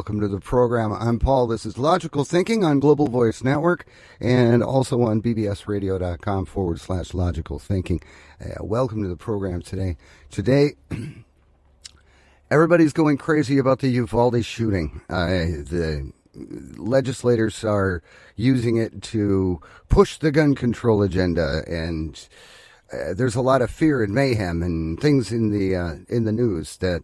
Welcome to the program. I'm Paul. This is Logical Thinking on Global Voice Network and also on bbsradio.com forward slash logical thinking. Uh, welcome to the program today. Today, everybody's going crazy about the Uvalde shooting. Uh, the legislators are using it to push the gun control agenda and uh, there's a lot of fear and mayhem and things in the uh, in the news that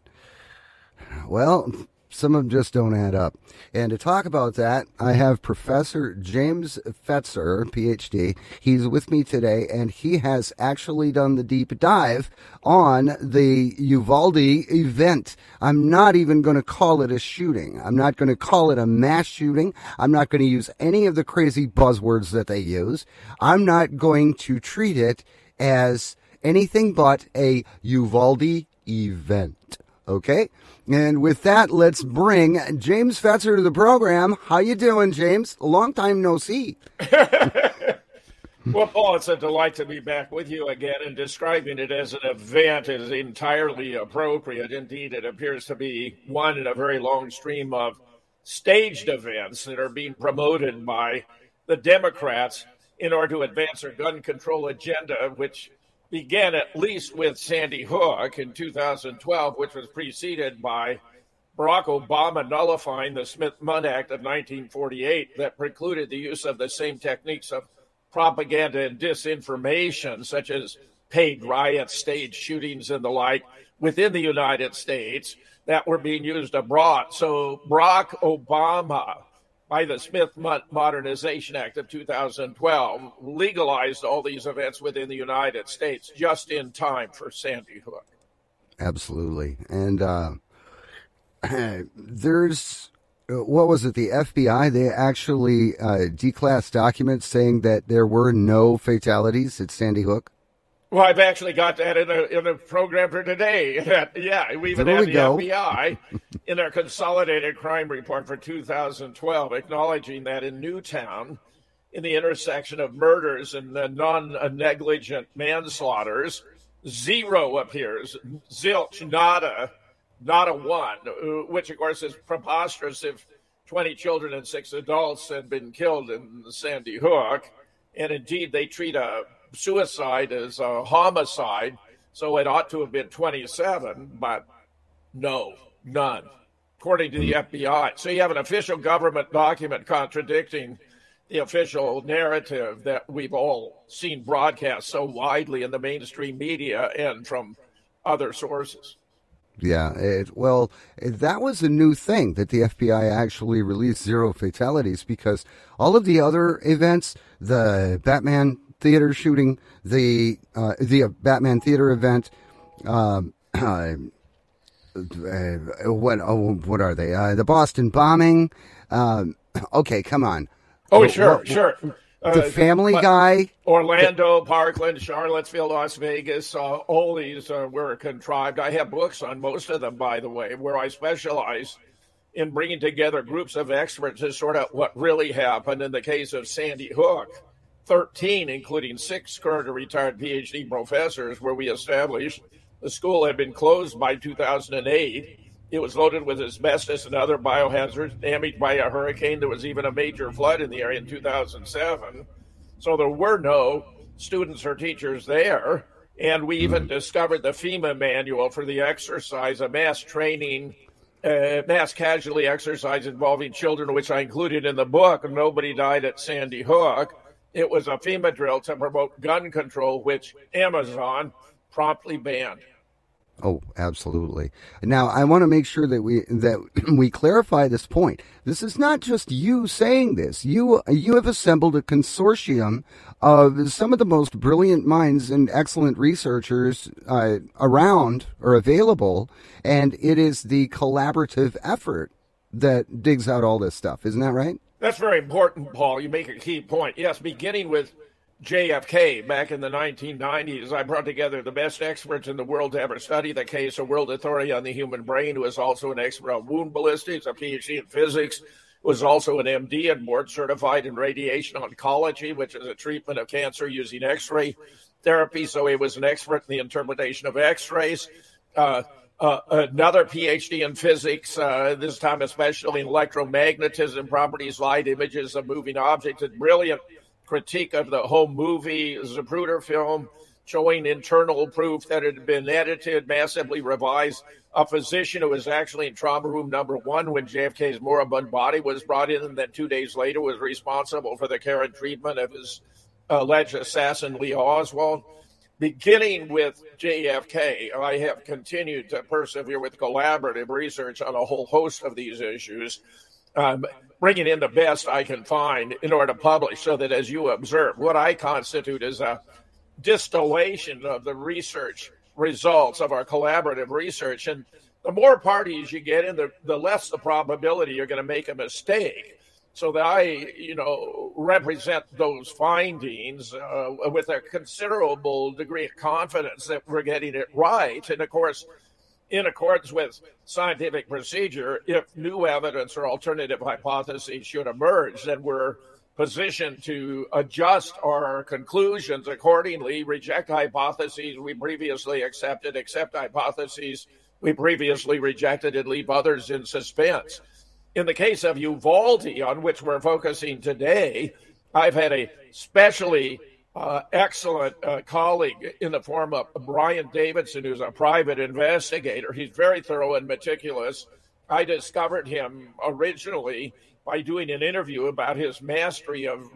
well some of them just don't add up. And to talk about that, I have Professor James Fetzer, PhD. He's with me today, and he has actually done the deep dive on the Uvalde event. I'm not even going to call it a shooting. I'm not going to call it a mass shooting. I'm not going to use any of the crazy buzzwords that they use. I'm not going to treat it as anything but a Uvalde event. Okay? And with that, let's bring James Fetzer to the program. How you doing, James? Long time no see. well, Paul, it's a delight to be back with you again, and describing it as an event is entirely appropriate. Indeed, it appears to be one in a very long stream of staged events that are being promoted by the Democrats in order to advance their gun control agenda, which began at least with Sandy Hook in 2012, which was preceded by Barack Obama nullifying the Smith Mundt Act of 1948 that precluded the use of the same techniques of propaganda and disinformation, such as paid riots, stage shootings, and the like, within the United States that were being used abroad. So Barack Obama by the Smith Modernization Act of 2012 legalized all these events within the United States just in time for Sandy Hook. Absolutely. And uh, there's, what was it, the FBI? They actually uh, declassed documents saying that there were no fatalities at Sandy Hook. Well, I've actually got that in a, in a program for today. yeah, we even there had we the go. FBI in their consolidated crime report for 2012 acknowledging that in Newtown, in the intersection of murders and the non-negligent manslaughters, zero appears, zilch, nada, not a one, which of course is preposterous if 20 children and six adults had been killed in Sandy Hook. And indeed, they treat a suicide as a homicide, so it ought to have been 27, but no, none, according to the mm-hmm. FBI. So you have an official government document contradicting the official narrative that we've all seen broadcast so widely in the mainstream media and from other sources. Yeah, it, well, that was a new thing that the FBI actually released zero fatalities because all of the other events, the Batman theater shooting, the uh, the uh, Batman theater event. Um, uh, what oh, what are they? Uh, the Boston bombing. Um, okay, come on. Oh, sure, what, sure. The uh, Family Guy, Orlando, the, Parkland, Charlottesville, Las Vegas. Uh, all these were contrived. I have books on most of them, by the way, where I specialize in bringing together groups of experts to sort out what really happened in the case of Sandy Hook 13, including six current or retired PhD professors, where we established the school had been closed by 2008. It was loaded with asbestos and other biohazards, damaged by a hurricane. There was even a major flood in the area in 2007. So there were no students or teachers there. And we even discovered the FEMA manual for the exercise, a mass training, uh, mass casualty exercise involving children, which I included in the book. Nobody died at Sandy Hook. It was a FEMA drill to promote gun control, which Amazon promptly banned. Oh, absolutely. Now, I want to make sure that we that we clarify this point. This is not just you saying this. You you have assembled a consortium of some of the most brilliant minds and excellent researchers uh, around or available, and it is the collaborative effort that digs out all this stuff. Isn't that right? That's very important, Paul. You make a key point. Yes, beginning with JFK back in the 1990s, I brought together the best experts in the world to ever study the case, a world authority on the human brain, who is also an expert on wound ballistics, a PhD in physics, was also an MD and board certified in radiation oncology, which is a treatment of cancer using X ray therapy. So he was an expert in the interpretation of X rays. Uh, uh, another PhD in physics, uh, this time especially in electromagnetism, properties, light, images of moving objects. A brilliant critique of the whole movie, Zapruder film, showing internal proof that it had been edited, massively revised. A physician who was actually in trauma room number one when JFK's moribund body was brought in, and then two days later was responsible for the care and treatment of his alleged assassin, Lee Oswald. Beginning with JFK, I have continued to persevere with collaborative research on a whole host of these issues, um, bringing in the best I can find in order to publish so that, as you observe, what I constitute is a distillation of the research results of our collaborative research. And the more parties you get in, the, the less the probability you're going to make a mistake. So that I, you know, represent those findings uh, with a considerable degree of confidence that we're getting it right. And of course, in accordance with scientific procedure, if new evidence or alternative hypotheses should emerge, then we're positioned to adjust our conclusions accordingly, reject hypotheses we previously accepted, accept hypotheses we previously rejected, and leave others in suspense. In the case of Uvalde, on which we're focusing today, I've had a specially uh, excellent uh, colleague in the form of Brian Davidson, who's a private investigator. He's very thorough and meticulous. I discovered him originally by doing an interview about his mastery of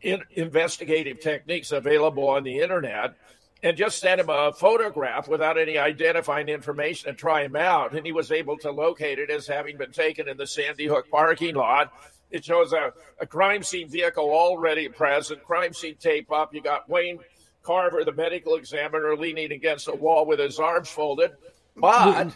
in- investigative techniques available on the internet and just sent him a photograph without any identifying information and try him out. And he was able to locate it as having been taken in the Sandy Hook parking lot. It shows a, a crime scene vehicle already present, crime scene tape up. You got Wayne Carver, the medical examiner, leaning against a wall with his arms folded. But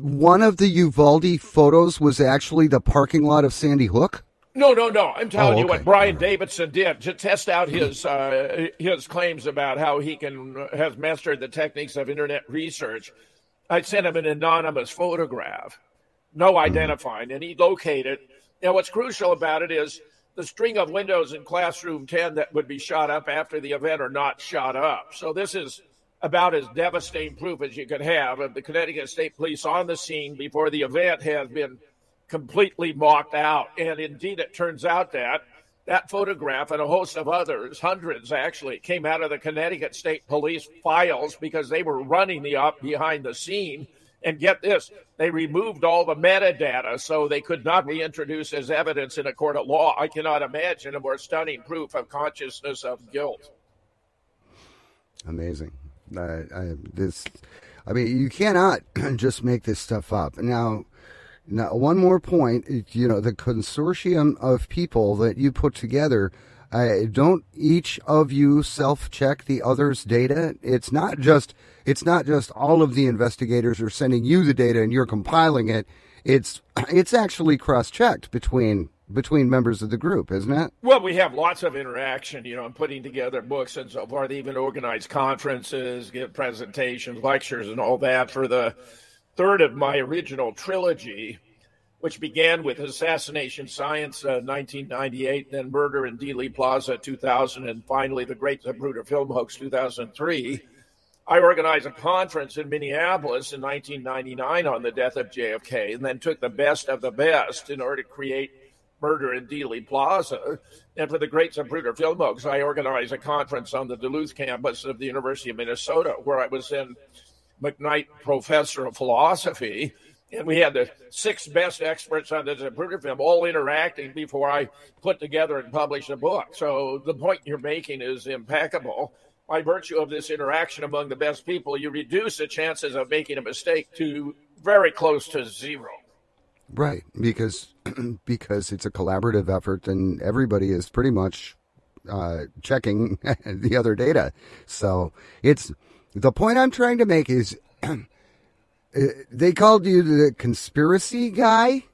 one of the Uvalde photos was actually the parking lot of Sandy Hook. No, no, no. I'm telling oh, okay. you what Brian Davidson did to test out his uh, his claims about how he can has mastered the techniques of internet research. I sent him an anonymous photograph, no identifying, and he located. Now, what's crucial about it is the string of windows in classroom 10 that would be shot up after the event are not shot up. So this is about as devastating proof as you could have of the Connecticut State Police on the scene before the event has been completely mocked out. And indeed, it turns out that that photograph and a host of others, hundreds actually, came out of the Connecticut State Police files because they were running the up behind the scene. And get this, they removed all the metadata so they could not be introduced as evidence in a court of law. I cannot imagine a more stunning proof of consciousness of guilt. Amazing. I, I, this, I mean, you cannot just make this stuff up. Now, now, one more point. You know, the consortium of people that you put together. Uh, don't each of you self-check the other's data? It's not just it's not just all of the investigators are sending you the data and you're compiling it. It's it's actually cross-checked between between members of the group, isn't it? Well, we have lots of interaction, you know, and putting together books and so forth. They even organize conferences, give presentations, lectures, and all that for the third of my original trilogy, which began with Assassination Science, uh, 1998, then Murder in Dealey Plaza, 2000, and finally The Great Zapruder Film Hoax, 2003. I organized a conference in Minneapolis in 1999 on the death of JFK, and then took the best of the best in order to create murder in Dealey Plaza. And for the Great Zapruder Film Hoax, I organized a conference on the Duluth campus of the University of Minnesota, where I was then McKnight Professor of Philosophy. And we had the six best experts on the Zapruder film all interacting before I put together and published a book. So the point you're making is impeccable. By virtue of this interaction among the best people, you reduce the chances of making a mistake to very close to zero. Right, because because it's a collaborative effort, and everybody is pretty much uh, checking the other data. So it's the point I'm trying to make is uh, they called you the conspiracy guy.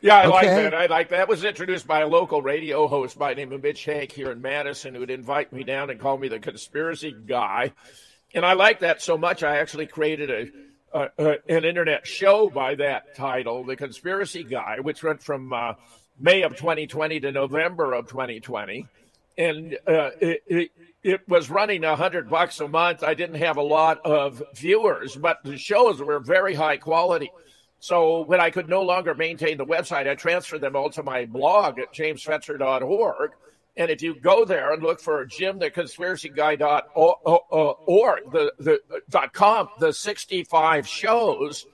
Yeah, I okay. like that. I like that. that. was introduced by a local radio host by the name of Mitch Henck here in Madison, who would invite me down and call me the conspiracy guy. And I like that so much, I actually created a uh, uh, an internet show by that title, The Conspiracy Guy, which went from uh, May of 2020 to November of 2020. And uh, it, it, it was running a hundred bucks a month. I didn't have a lot of viewers, but the shows were very high quality. So when I could no longer maintain the website, I transferred them all to my blog at jamesfetzer.org. And if you go there and look for Jim the Conspiracy Guy dot the, the dot com, the 65 shows,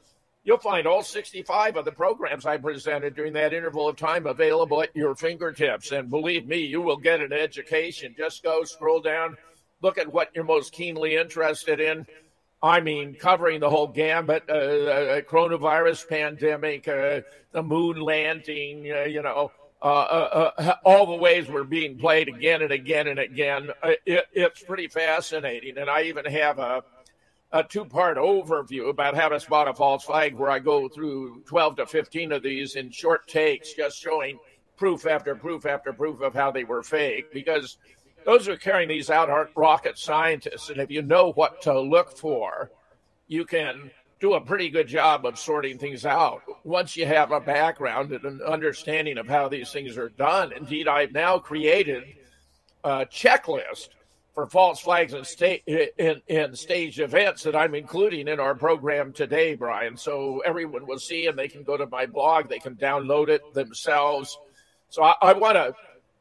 you'll find all 65 of the programs I presented during that interval of time available at your fingertips. And believe me, you will get an education. Just go scroll down, look at what you're most keenly interested in. I mean, covering the whole gambit, uh, uh, coronavirus pandemic, uh, the moon landing, uh, you know, uh, uh, all the ways we're being played again and again and again. It, it's pretty fascinating. And I even have a, a two part overview about how to spot a false flag where I go through 12 to 15 of these in short takes, just showing proof after proof after proof of how they were fake because those who are carrying these out aren't rocket scientists. And if you know what to look for, you can do a pretty good job of sorting things out once you have a background and an understanding of how these things are done. Indeed, I've now created a checklist for false flags and, sta- in, in staged events that I'm including in our program today, Brian. So everyone will see and they can go to my blog, they can download it themselves. So I, I want to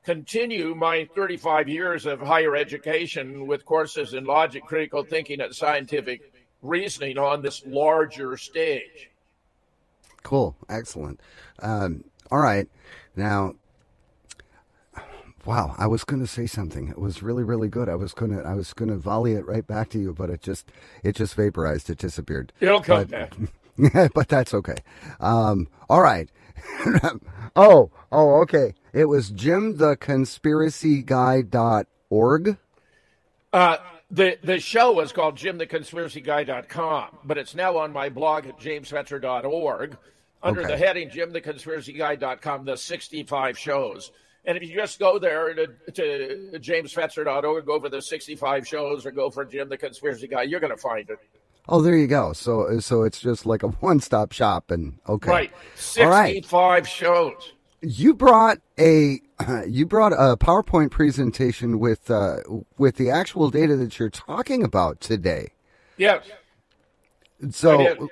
continue my 35 years of higher education with courses in logic, critical thinking, and scientific reasoning on this larger stage. Cool. Excellent. Um, all right. Now, wow, I was going to say something. It was really, really good. I was going to, I was going to volley it right back to you, but it just, it just vaporized. It disappeared. It'll come but, back. but that's okay. Um, all right. oh, oh, okay. It was Jim the Conspiracy Guy dot org. Uh, the the show was called Jim the Conspiracy Guy dot com, but it's now on my blog at jamesfetzer.org under okay. the heading jimtheconspiracyguy dot com. the 65 shows. And if you just go there to, to jamesfetzer.org, go for the 65 shows, or go for Jim the Conspiracy Guy, you're going to find it. Oh, there you go. So so it's just like a one stop shop, and okay, right, 65 right. shows. You brought a you brought a PowerPoint presentation with uh, with the actual data that you're talking about today. Yes. So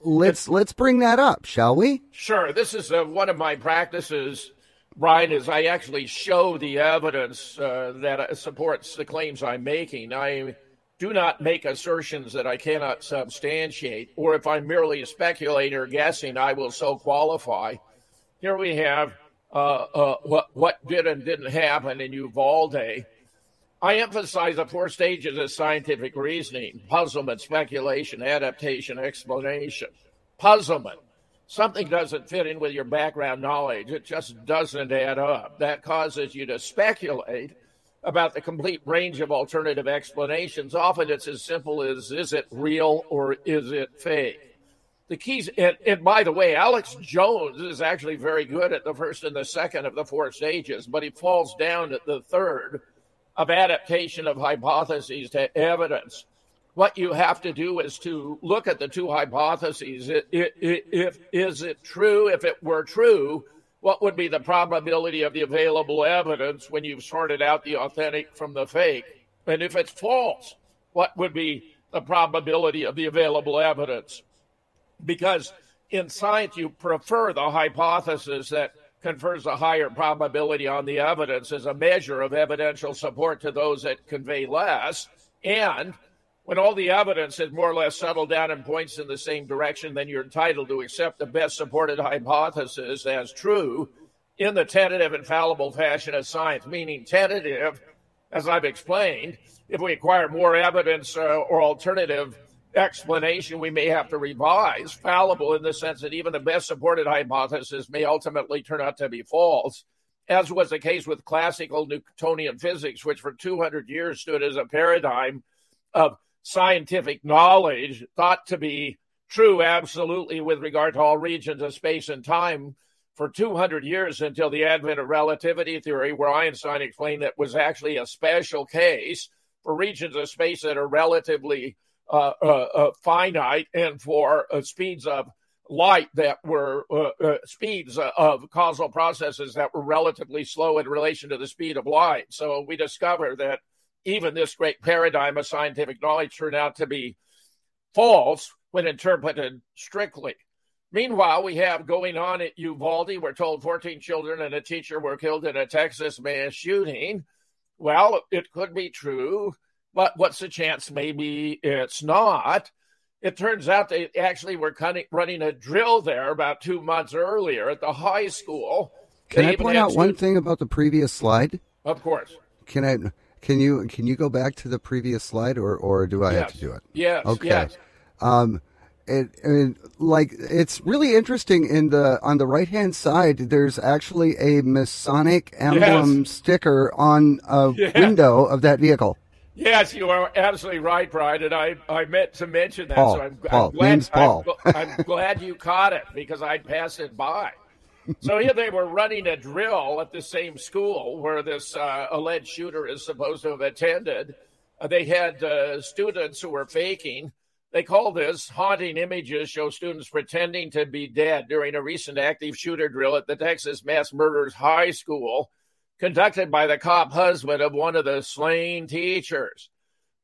let's let's bring that up, shall we? Sure. This is uh, one of my practices, Brian. Is I actually show the evidence uh, that uh, supports the claims I'm making. I do not make assertions that I cannot substantiate, or if I'm merely a speculator guessing, I will so qualify. Here we have uh, uh, what what did and didn't happen in Uvalde. I emphasize the four stages of scientific reasoning: puzzlement, speculation, adaptation, explanation. Puzzlement. Something doesn't fit in with your background knowledge. It just doesn't add up. That causes you to speculate about the complete range of alternative explanations. Often it's as simple as is it real or is it fake? The keys, and, and by the way, Alex Jones is actually very good at the first and the second of the four stages, but he falls down at the third of adaptation of hypotheses to evidence. What you have to do is to look at the two hypotheses. It, it, it, if is it true? If it were true, what would be the probability of the available evidence when you've sorted out the authentic from the fake? And if it's false, what would be the probability of the available evidence? Because in science, you prefer the hypothesis that confers a higher probability on the evidence as a measure of evidential support to those that convey less. And when all the evidence has more or less settled down and points in the same direction, then you're entitled to accept the best supported hypothesis as true in the tentative infallible fashion of science, meaning tentative, as I've explained. If we acquire more evidence uh, or alternative explanation, we may have to revise. Fallible in the sense that even the best supported hypothesis may ultimately turn out to be false, as was the case with classical Newtonian physics, which for 200 years stood as a paradigm of scientific knowledge thought to be true absolutely with regard to all regions of space and time for 200 years until the advent of relativity theory, where Einstein explained that was actually a special case for regions of space that are relatively uh, uh, uh, finite and for uh, speeds of light that were uh, uh, speeds of causal processes that were relatively slow in relation to the speed of light. So we discover that even this great paradigm of scientific knowledge turned out to be false when interpreted strictly. Meanwhile, we have going on at Uvalde, we're told 14 children and a teacher were killed in a Texas mass shooting. Well, it could be true, but what's the chance? Maybe it's not. It turns out they actually were running a drill there about two months earlier at the high school. Can they I point out one thing about the previous slide? Of course. Can I? Can you can you go back to the previous slide, or or do I yes. have to do it? Yes. Okay. Yes. Um, it, it, like it's really interesting in the on the right hand side there's actually a masonic emblem yes. sticker on a yeah. window of that vehicle yes you are absolutely right brian and i i meant to mention that paul, so i'm, paul. I'm glad Name's paul I'm, I'm glad you caught it because i passed it by so here they were running a drill at the same school where this uh, alleged shooter is supposed to have attended uh, they had uh, students who were faking they call this haunting images show students pretending to be dead during a recent active shooter drill at the Texas Mass Murders High School, conducted by the cop husband of one of the slain teachers.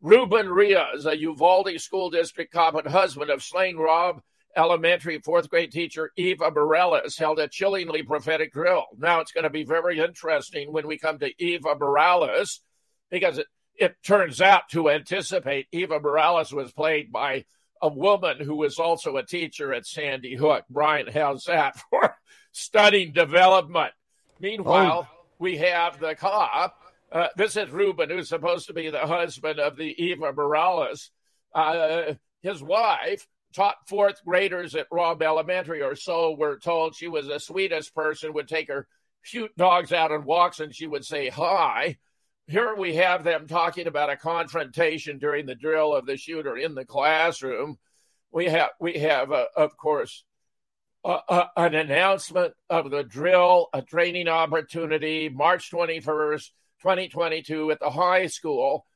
Ruben Ruiz, a Uvalde School District cop and husband of slain Robb Elementary fourth grade teacher Eva Mireles, held a chillingly prophetic drill. Now it's going to be very interesting when we come to Eva Mireles because it, it turns out to anticipate Eva Mireles was played by a woman who was also a teacher at Sandy Hook. Brian, how's that for studying development? Meanwhile, oh. we have the cop. Uh, this is Ruben, who's supposed to be the husband of the Eva Mireles. Uh, his wife taught fourth graders at Robb Elementary, or so we're told. She was the sweetest person, would take her cute dogs out on walks, and she would say hi here we have them talking about a confrontation during the drill of the shooter in the classroom. We have, we have, uh, of course, uh, uh, an announcement of the drill, a training opportunity, March 21st, 2022, at the high school.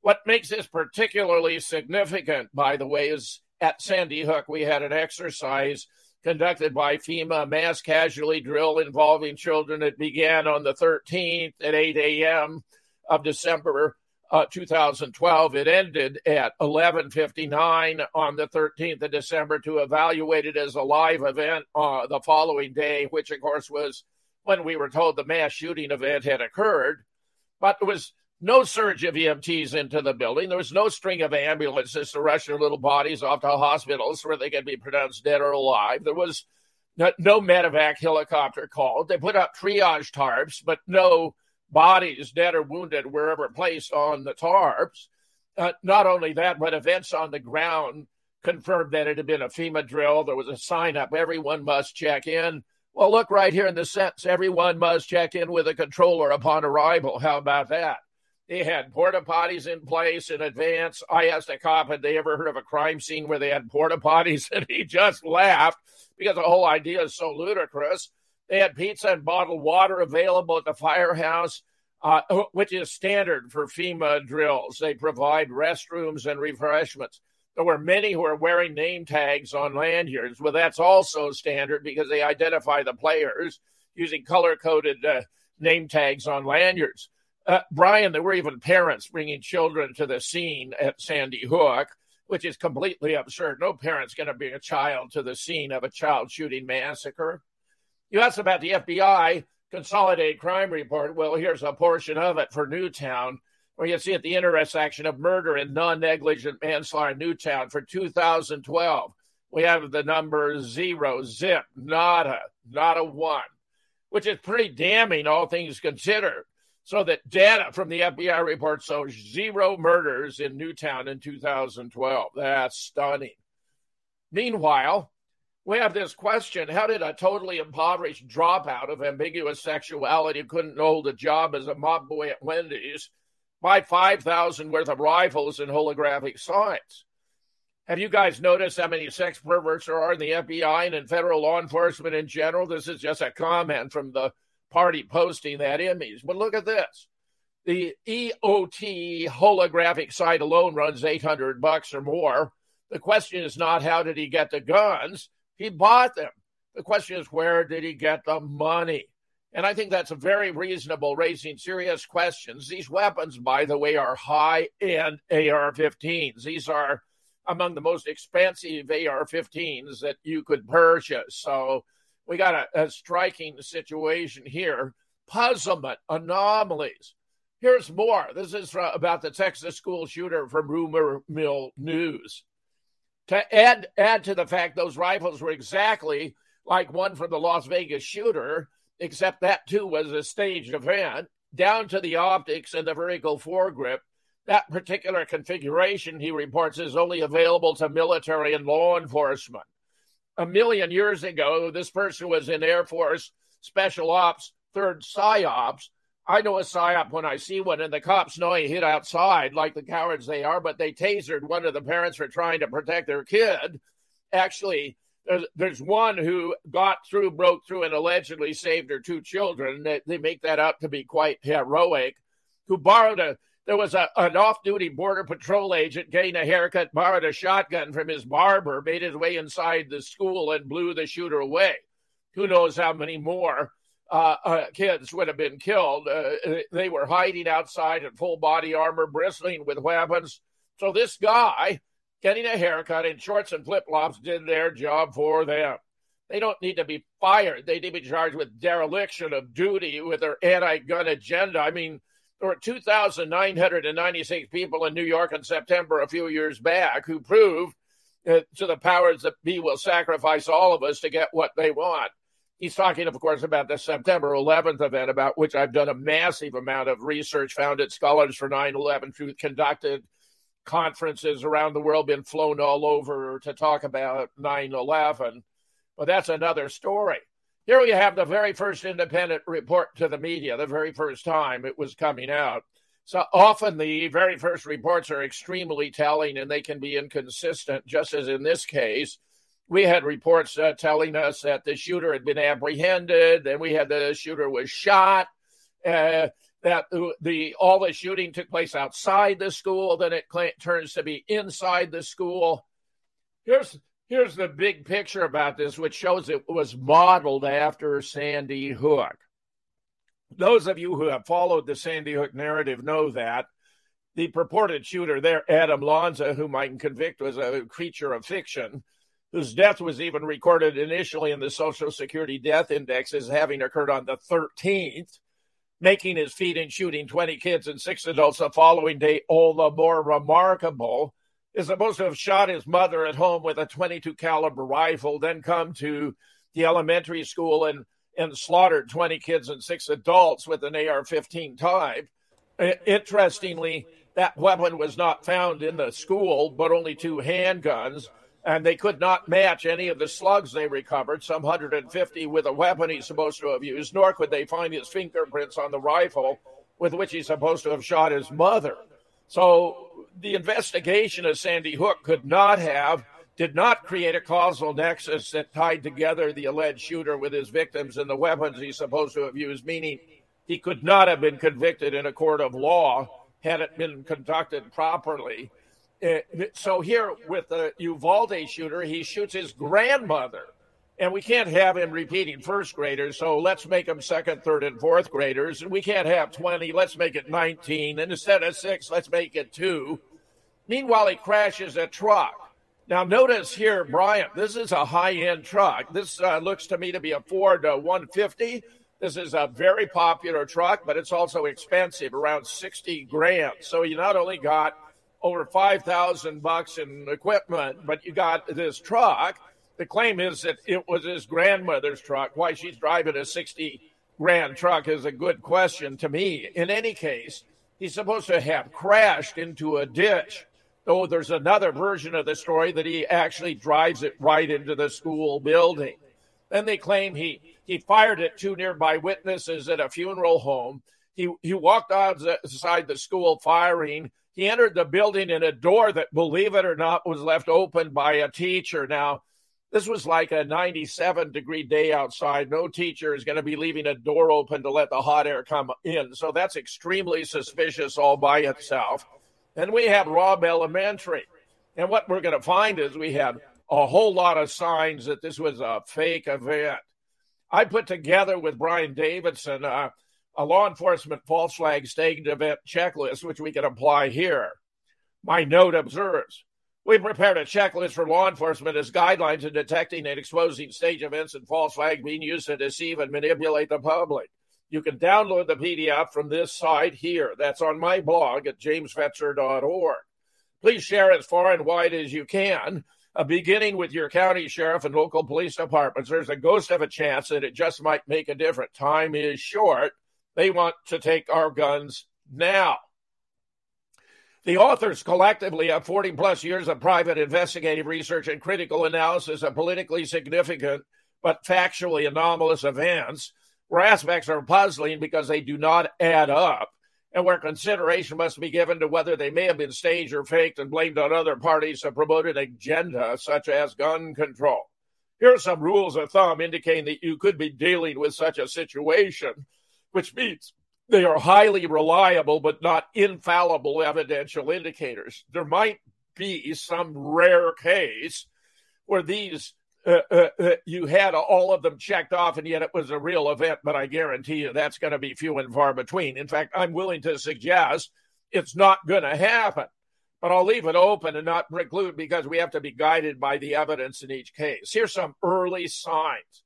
What makes this particularly significant, by the way, is at Sandy Hook, we had an exercise conducted by FEMA mass casualty drill involving children. It began on the 13th at 8 a.m of December uh, 2012. It ended at 11:59 on the 13th of December to evaluate it as a live event uh, the following day, which of course was when we were told the mass shooting event had occurred. But it was no surge of EMTs into the building. There was no string of ambulances to rush their little bodies off to hospitals where they could be pronounced dead or alive. There was no, no medevac helicopter called. They put up triage tarps, but no bodies, dead or wounded, were ever placed on the tarps. Uh, not only that, but events on the ground confirmed that it had been a FEMA drill. There was a sign up, everyone must check in. Well, look right here in the sentence, everyone must check in with a controller upon arrival. How about that? They had porta potties in place in advance. I asked a cop, had they ever heard of a crime scene where they had porta potties? And he just laughed because the whole idea is so ludicrous. They had pizza and bottled water available at the firehouse, uh, which is standard for FEMA drills. They provide restrooms and refreshments. There were many who were wearing name tags on lanyards. Well, that's also standard because they identify the players using color coded uh, name tags on lanyards. Uh, Brian, there were even parents bringing children to the scene at Sandy Hook, which is completely absurd. No parent's going to bring a child to the scene of a child shooting massacre. You asked about the FBI Consolidated Crime Report. Well, here's a portion of it for Newtown, where you see at the intersection of murder and non negligent manslaughter in Newtown for 2012. We have the number zero, zip, nada, not a one, which is pretty damning, all things considered. So that data from the FBI report shows zero murders in Newtown in 2012. That's stunning. Meanwhile, we have this question How did a totally impoverished dropout of ambiguous sexuality who couldn't hold a job as a mob boy at Wendy's buy 5,000 worth of rifles and holographic signs? Have you guys noticed how many sex perverts there are in the FBI and in federal law enforcement in general? This is just a comment from the party posting that image. But look at this. The EOT holographic sight alone runs 800 bucks or more. The question is not how did he get the guns? He bought them. The question is, where did he get the money? And I think that's a very reasonable, raising serious questions. These weapons, by the way, are high end AR 15s. These are among the most expensive AR 15s that you could purchase. So we got a, a striking situation here. Puzzlement, anomalies. Here's more. This is about the Texas school shooter from Rumor Mill News. To add add to the fact those rifles were exactly like one from the Las Vegas shooter, except that too was a staged event, down to the optics and the vertical foregrip. That particular configuration, he reports, is only available to military and law enforcement. A million years ago, this person was in Air Force Special Ops, 3rd PSYOPs, I know a psyop when I see one, and the cops know he hid outside like the cowards they are, but they tasered one of the parents for trying to protect their kid. Actually, there's, one who got through, broke through, and allegedly saved her two children. They, they make that out to be quite heroic. Who borrowed a, there was a, an off duty Border Patrol agent getting a haircut, borrowed a shotgun from his barber, made his way inside the school, and blew the shooter away. Who knows how many more? uh, uh, kids would have been killed. Uh, they were hiding outside in full body armor, bristling with weapons. So this guy, getting a haircut in shorts and flip flops, did their job for them. They don't need to be fired. They need to be charged with dereliction of duty with their anti gun agenda. I mean, there were 2,996 people in New York in September a few years back who proved uh, to the powers that be will sacrifice all of us to get what they want. He's talking, of course, about the September 11th event, about which I've done a massive amount of research, founded Scholars for 9 11, conducted conferences around the world, been flown all over to talk about 9 11. But that's another story. Here we have the very first independent report to the media, the very first time it was coming out. So often the very first reports are extremely telling and they can be inconsistent, just as in this case we had reports uh, telling us that the shooter had been apprehended, then we had the shooter was shot. Uh, that the, all the shooting took place outside the school, then it cl- turns to be inside the school. Here's here's the big picture about this, which shows it was modeled after Sandy Hook. Those of you who have followed the Sandy Hook narrative know that the purported shooter there, Adam Lanza, whom I can convict was a creature of fiction, whose death was even recorded initially in the Social Security Death Index as having occurred on the 13th, making his feat in shooting 20 kids and six adults the following day all the more remarkable, is supposed to have shot his mother at home with a 22 caliber rifle, then come to the elementary school and, and slaughtered 20 kids and six adults with an AR-15 type. Interestingly, that weapon was not found in the school, but only two handguns and they could not match any of the slugs they recovered, some 150 with a weapon he's supposed to have used, nor could they find his fingerprints on the rifle with which he's supposed to have shot his mother. So the investigation of Sandy Hook could not have, did not create a causal nexus that tied together the alleged shooter with his victims and the weapons he's supposed to have used, meaning he could not have been convicted in a court of law had it been conducted properly. Uh, so here with the Uvalde shooter, he shoots his grandmother, and we can't have him repeating first graders. So let's make him second, third, and fourth graders. And we can't have 20. Let's make it 19. And instead of six, let's make it two. Meanwhile, he crashes a truck. Now, notice here, Brian, this is a high end truck. This uh, looks to me to be a Ford uh, 150. This is a very popular truck, but it's also expensive, around 60 grand. So you not only got over 5000 bucks in equipment, but you got this truck. The claim is that it was his grandmother's truck. Why she's driving a 60 grand truck is a good question to me. In any case, he's supposed to have crashed into a ditch. Though there's another version of the story that he actually drives it right into the school building. Then they claim he, he fired at two nearby witnesses at a funeral home. He, he walked outside the school firing he entered the building in a door that, believe it or not, was left open by a teacher. Now, this was like a 97 degree day outside. No teacher is going to be leaving a door open to let the hot air come in. So that's extremely suspicious all by itself. And we have Robb Elementary. And what we're going to find is we have a whole lot of signs that this was a fake event. I put together with Brian Davidson uh, a law enforcement false flag staged event checklist, which we can apply here. My note observes we prepared a checklist for law enforcement as guidelines in detecting and exposing stage events and false flag being used to deceive and manipulate the public. You can download the PDF from this site here. That's on my blog at jamesfetzer.org. Please share as far and wide as you can, uh, beginning with your county sheriff and local police departments. There's a ghost of a chance that it just might make a difference. Time is short. They want to take our guns now. The authors collectively have 40 plus years of private investigative research and critical analysis of politically significant but factually anomalous events, where aspects are puzzling because they do not add up, and where consideration must be given to whether they may have been staged or faked and blamed on other parties to promote an agenda such as gun control. Here are some rules of thumb indicating that you could be dealing with such a situation, which means they are highly reliable but not infallible evidential indicators. There might be some rare case where these uh, uh, uh, you had all of them checked off and yet it was a real event, but I guarantee you that's going to be few and far between. In fact, I'm willing to suggest it's not going to happen, but I'll leave it open and not preclude because we have to be guided by the evidence in each case. Here's some early signs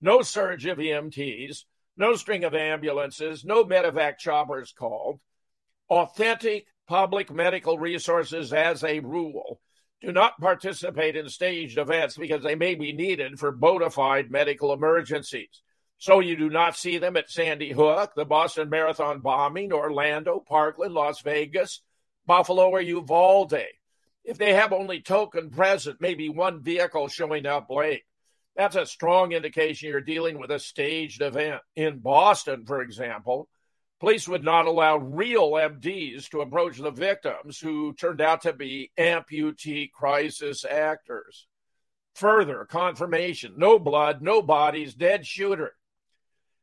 no surge of EMTs, no string of ambulances, no medevac choppers called. Authentic public medical resources, as a rule, do not participate in staged events because they may be needed for bona fide medical emergencies. So you do not see them at Sandy Hook, the Boston Marathon bombing, Orlando, Parkland, Las Vegas, Buffalo, or Uvalde. If they have only token present, maybe one vehicle showing up late. That's a strong indication you're dealing with a staged event. In Boston, for example, police would not allow real MDs to approach the victims who turned out to be amputee crisis actors. Further confirmation no blood, no bodies, dead shooter.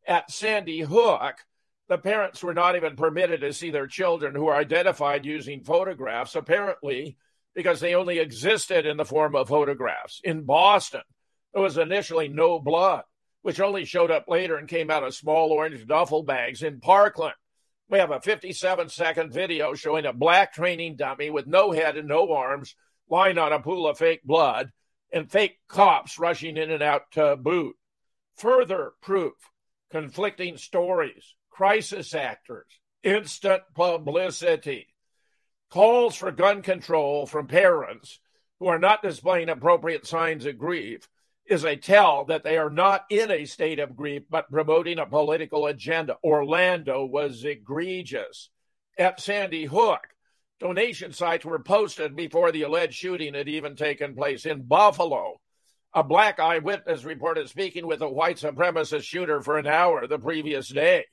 At Sandy Hook, the parents were not even permitted to see their children who were identified using photographs, apparently because they only existed in the form of photographs. In Boston, there was initially no blood, which only showed up later and came out of small orange duffel bags in Parkland. We have a 57 second video showing a black training dummy with no head and no arms lying on a pool of fake blood and fake cops rushing in and out to boot. Further proof conflicting stories, crisis actors, instant publicity, calls for gun control from parents who are not displaying appropriate signs of grief, is a tell that they are not in a state of grief, but promoting a political agenda. Orlando was egregious. At Sandy Hook, donation sites were posted before the alleged shooting had even taken place. In Buffalo, a black eyewitness reported speaking with a white supremacist shooter for an hour the previous day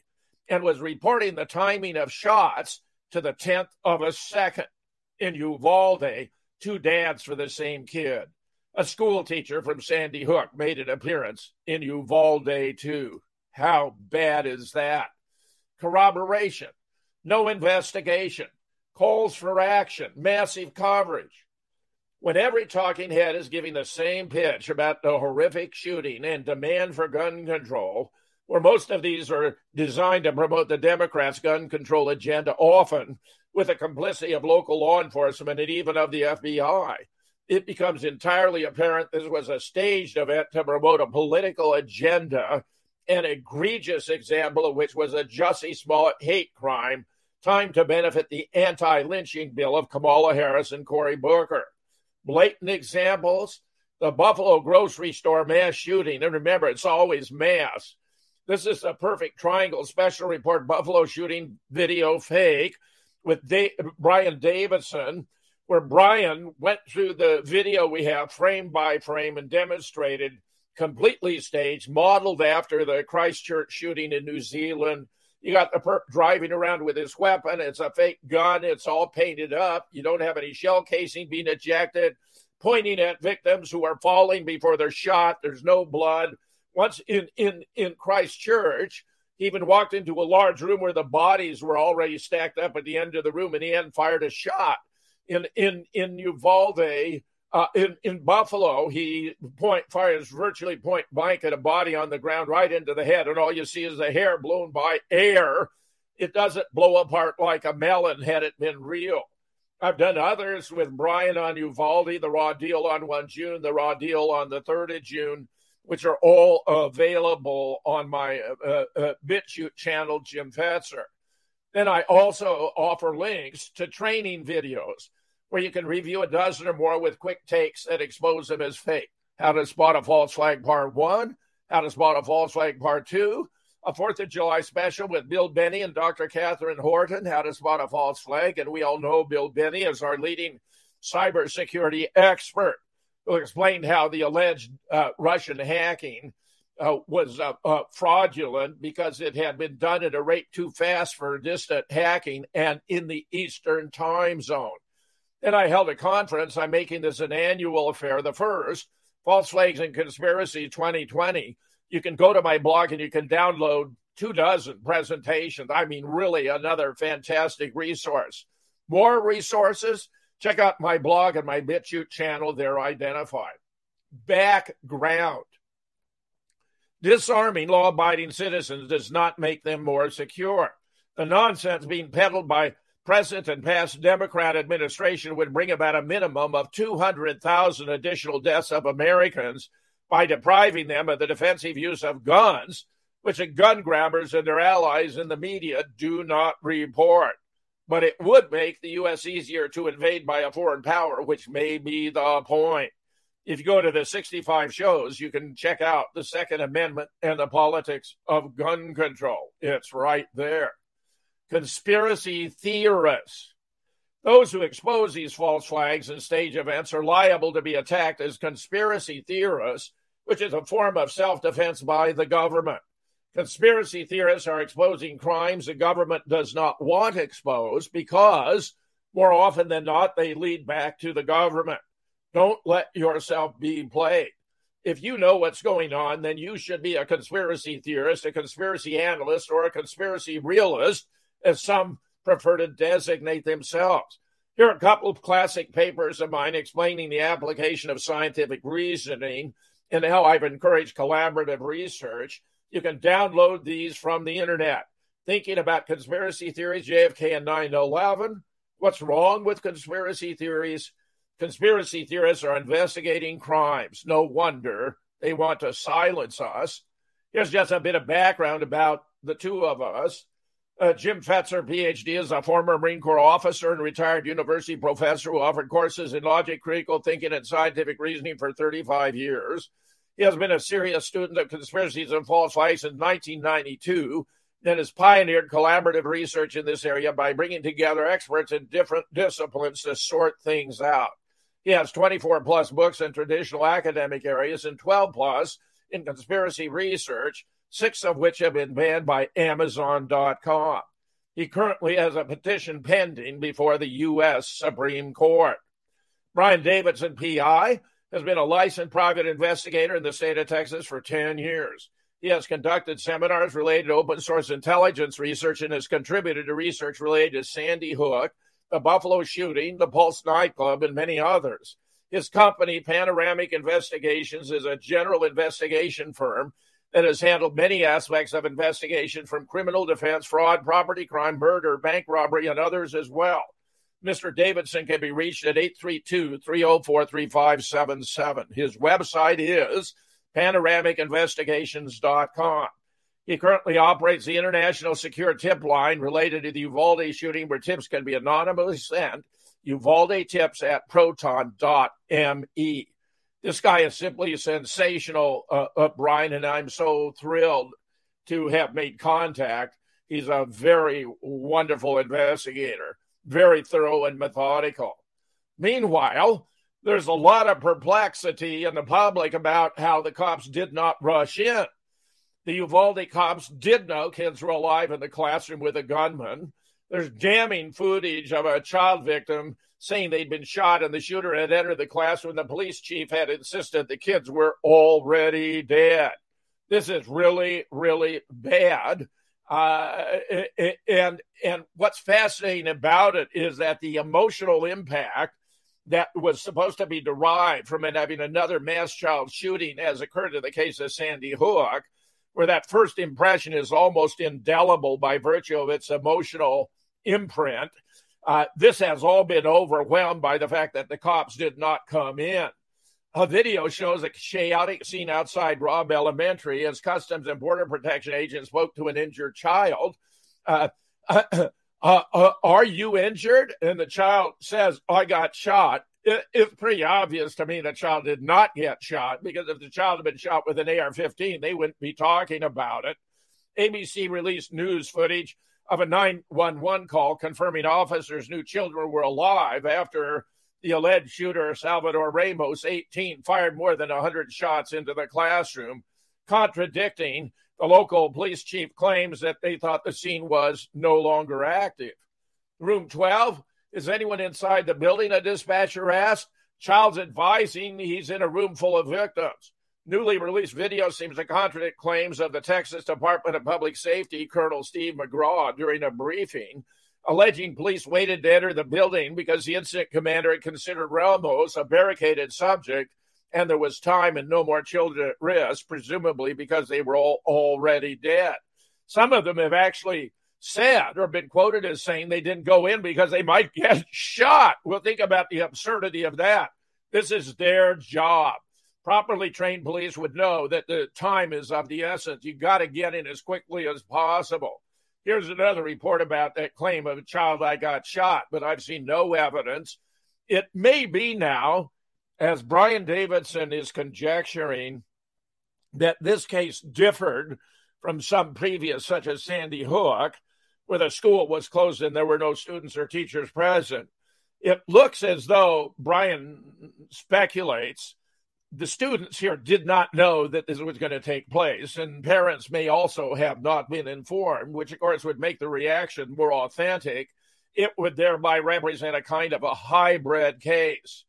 and was reporting the timing of shots to the 10th of a second. In Uvalde, two dads for the same kid. A school teacher from Sandy Hook made an appearance in Uvalde, too. How bad is that? Corroboration, no investigation, calls for action, massive coverage. When every talking head is giving the same pitch about the horrific shooting and demand for gun control, where most of these are designed to promote the Democrats' gun control agenda, often with the complicity of local law enforcement and even of the FBI it becomes entirely apparent this was a staged event to promote a political agenda, an egregious example of which was a Jussie Smollett hate crime, timed to benefit the anti lynching bill of Kamala Harris and Cory Booker. Blatant examples the Buffalo grocery store mass shooting. And remember, it's always mass. This is a perfect triangle special report Buffalo shooting video fake with da- Brian Davidson where Brian went through the video we have frame by frame and demonstrated completely staged, modeled after the Christchurch shooting in New Zealand. You got the perp driving around with his weapon. It's a fake gun. It's all painted up. You don't have any shell casing being ejected, pointing at victims who are falling before they're shot. There's no blood. Once in in in Christchurch, he even walked into a large room where the bodies were already stacked up at the end of the room, and he hadn't fired a shot in in in Uvalde, Uh, in, in Buffalo, he point fires virtually point blank at a body on the ground right into the head, and all you see is the hair blown by air. It doesn't blow apart like a melon had it been real. I've done others with Brian on Uvalde, the raw deal on 1 June, the raw deal on the 3rd of June, which are all available on my uh, uh, BitChute channel, Jim Fetzer. Then I also offer links to training videos where you can review a dozen or more with quick takes that expose them as fake. How to spot a false flag part one, how to spot a false flag part two, a Fourth of July special with Bill Binney and Dr. Catherine Horton, how to spot a false flag. And we all know Bill Binney is our leading cybersecurity expert who explained how the alleged uh, Russian hacking uh, was uh, uh fraudulent because it had been done at a rate too fast for distant hacking and in the Eastern time zone. Then I held a conference. I'm making this an annual affair, the first, False Flags and Conspiracy 2020. You can go to my blog and you can download two dozen presentations. I mean, really another fantastic resource. More resources, check out my blog and my BitChute channel. They're identified. Background. Disarming law abiding citizens does not make them more secure. The nonsense being peddled by present and past Democrat administration would bring about a minimum of 200,000 additional deaths of Americans by depriving them of the defensive use of guns, which the gun grabbers and their allies in the media do not report. But it would make the U.S. easier to invade by a foreign power, which may be the point. If you go to the 65 shows, you can check out the Second Amendment and the politics of gun control. It's right there conspiracy theorists. Those who expose these false flags and stage events are liable to be attacked as conspiracy theorists, which is a form of self defense by the government. Conspiracy theorists are exposing crimes the government does not want exposed because, more often than not, they lead back to the government. Don't let yourself be played. If you know what's going on, then you should be a conspiracy theorist, a conspiracy analyst, or a conspiracy realist as some prefer to designate themselves. Here are a couple of classic papers of mine explaining the application of scientific reasoning and how I've encouraged collaborative research. You can download these from the internet. Thinking about conspiracy theories, JFK and 9 11. What's wrong with conspiracy theories? Conspiracy theorists are investigating crimes. No wonder they want to silence us. Here's just a bit of background about the two of us. Uh, Jim Fetzer, PhD, is a former Marine Corps officer and retired university professor who offered courses in logic, critical thinking, and scientific reasoning for 35 years. He has been a serious student of conspiracies and false flags since 1992 and has pioneered collaborative research in this area by bringing together experts in different disciplines to sort things out. He has 24 plus books in traditional academic areas and 12 plus in conspiracy research six of which have been banned by Amazon.com. He currently has a petition pending before the U.S. Supreme Court. Brian Davidson, PI, has been a licensed private investigator in the state of Texas for 10 years. He has conducted seminars related to open source intelligence research and has contributed to research related to Sandy Hook, the Buffalo shooting, the Pulse nightclub, and many others. His company, Panoramic Investigations, is a general investigation firm that has handled many aspects of investigation from criminal defense, fraud, property crime, murder, bank robbery, and others as well. Mr. Davidson can be reached at 832 304 3577. His website is panoramicinvestigations.com. He currently operates the international secure tip line related to the Uvalde shooting, where tips can be anonymously sent. Uvalde tips at proton.me. This guy is simply sensational, uh, uh, Brian, and I'm so thrilled to have made contact. He's a very wonderful investigator, very thorough and methodical. Meanwhile, there's a lot of perplexity in the public about how the cops did not rush in. The Uvalde cops did know kids were alive in the classroom with a gunman. There's damning footage of a child victim saying they'd been shot and the shooter had entered the classroom. The police chief had insisted the kids were already dead. This is really, really bad. Uh, and and what's fascinating about it is that the emotional impact that was supposed to be derived from it having another mass child shooting, as occurred in the case of Sandy Hook, where that first impression is almost indelible by virtue of its emotional imprint. Uh, this has all been overwhelmed by the fact that the cops did not come in. A video shows a chaotic scene outside Robb Elementary as Customs and Border Protection agents spoke to an injured child. Uh, uh, uh, uh, are you injured? And the child says, I got shot. It, it's pretty obvious to me the child did not get shot because if the child had been shot with an AR 15, they wouldn't be talking about it. ABC released news footage of a 911 call confirming officers knew children were alive after the alleged shooter, Salvador Ramos, 18, fired more than 100 shots into the classroom, contradicting the local police chief claims that they thought the scene was no longer active. Room 12, is anyone inside the building? A dispatcher asked. Child's advising he's in a room full of victims. Newly released video seems to contradict claims of the Texas Department of Public Safety Colonel Steve McCraw during a briefing alleging police waited to enter the building because the incident commander had considered Ramos a barricaded subject and there was time and no more children at risk, presumably because they were all already dead. Some of them have actually said or been quoted as saying they didn't go in because they might get shot. Well, think about the absurdity of that. This is their job. Properly trained police would know that the time is of the essence. You got to get in as quickly as possible. Here's another report about that claim of a child I got shot, but I've seen no evidence. It may be now, as Brian Davidson is conjecturing, that this case differed from some previous, such as Sandy Hook, where the school was closed and there were no students or teachers present. It looks as though Brian speculates the students here did not know that this was going to take place, and parents may also have not been informed, which of course would make the reaction more authentic. It would thereby represent a kind of a hybrid case.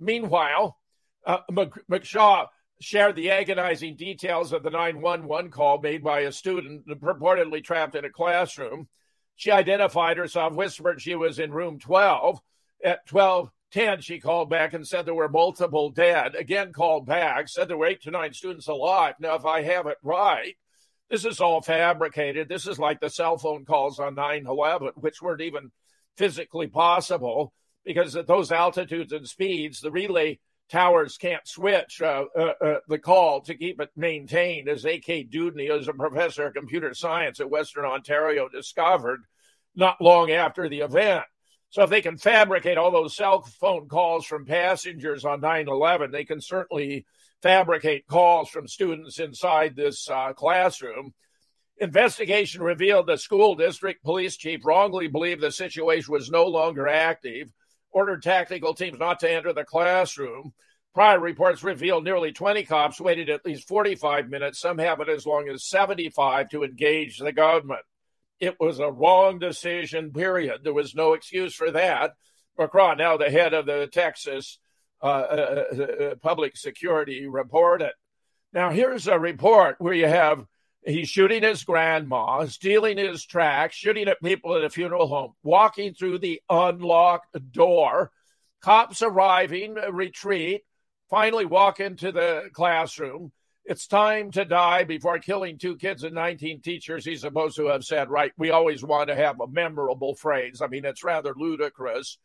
Meanwhile, uh, McCraw shared the agonizing details of the 911 call made by a student purportedly trapped in a classroom. She identified herself, whispered she was in room 12. At 12, 10, she called back and said there were multiple dead. Again, called back, said there were eight to nine students alive. Now, if I have it right, this is all fabricated. This is like the cell phone calls on 9 11, which weren't even physically possible because at those altitudes and speeds, the relay towers can't switch uh, uh, uh, the call to keep it maintained, as A.K. Dewdney, as a professor of computer science at Western Ontario, discovered not long after the event. So if they can fabricate all those cell phone calls from passengers on 9/11, they can certainly fabricate calls from students inside this uh, classroom. Investigation revealed the school district police chief wrongly believed the situation was no longer active, ordered tactical teams not to enter the classroom. Prior reports revealed nearly 20 cops waited at least 45 minutes, some have it as long as 75 to engage the government. It was a wrong decision, period. There was no excuse for that. McCraw, now the head of the Texas uh, uh, uh, uh, Public Security, reported. Now, here's a report where you have he's shooting his grandma, stealing his tracks, shooting at people at a funeral home, walking through the unlocked door. Cops arriving, retreat, finally walk into the classroom. It's time to die before killing two kids and 19 teachers. He's supposed to have said, right? We always want to have a memorable phrase. I mean, it's rather ludicrous.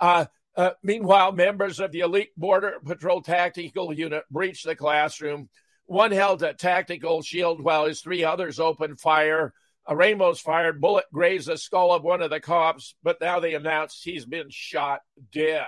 Uh, uh, meanwhile, members of the elite Border Patrol Tactical Unit breached the classroom. One held a tactical shield while his three others opened fire. A Ramos fired bullet grazed the skull of one of the cops, but now they announced he's been shot dead.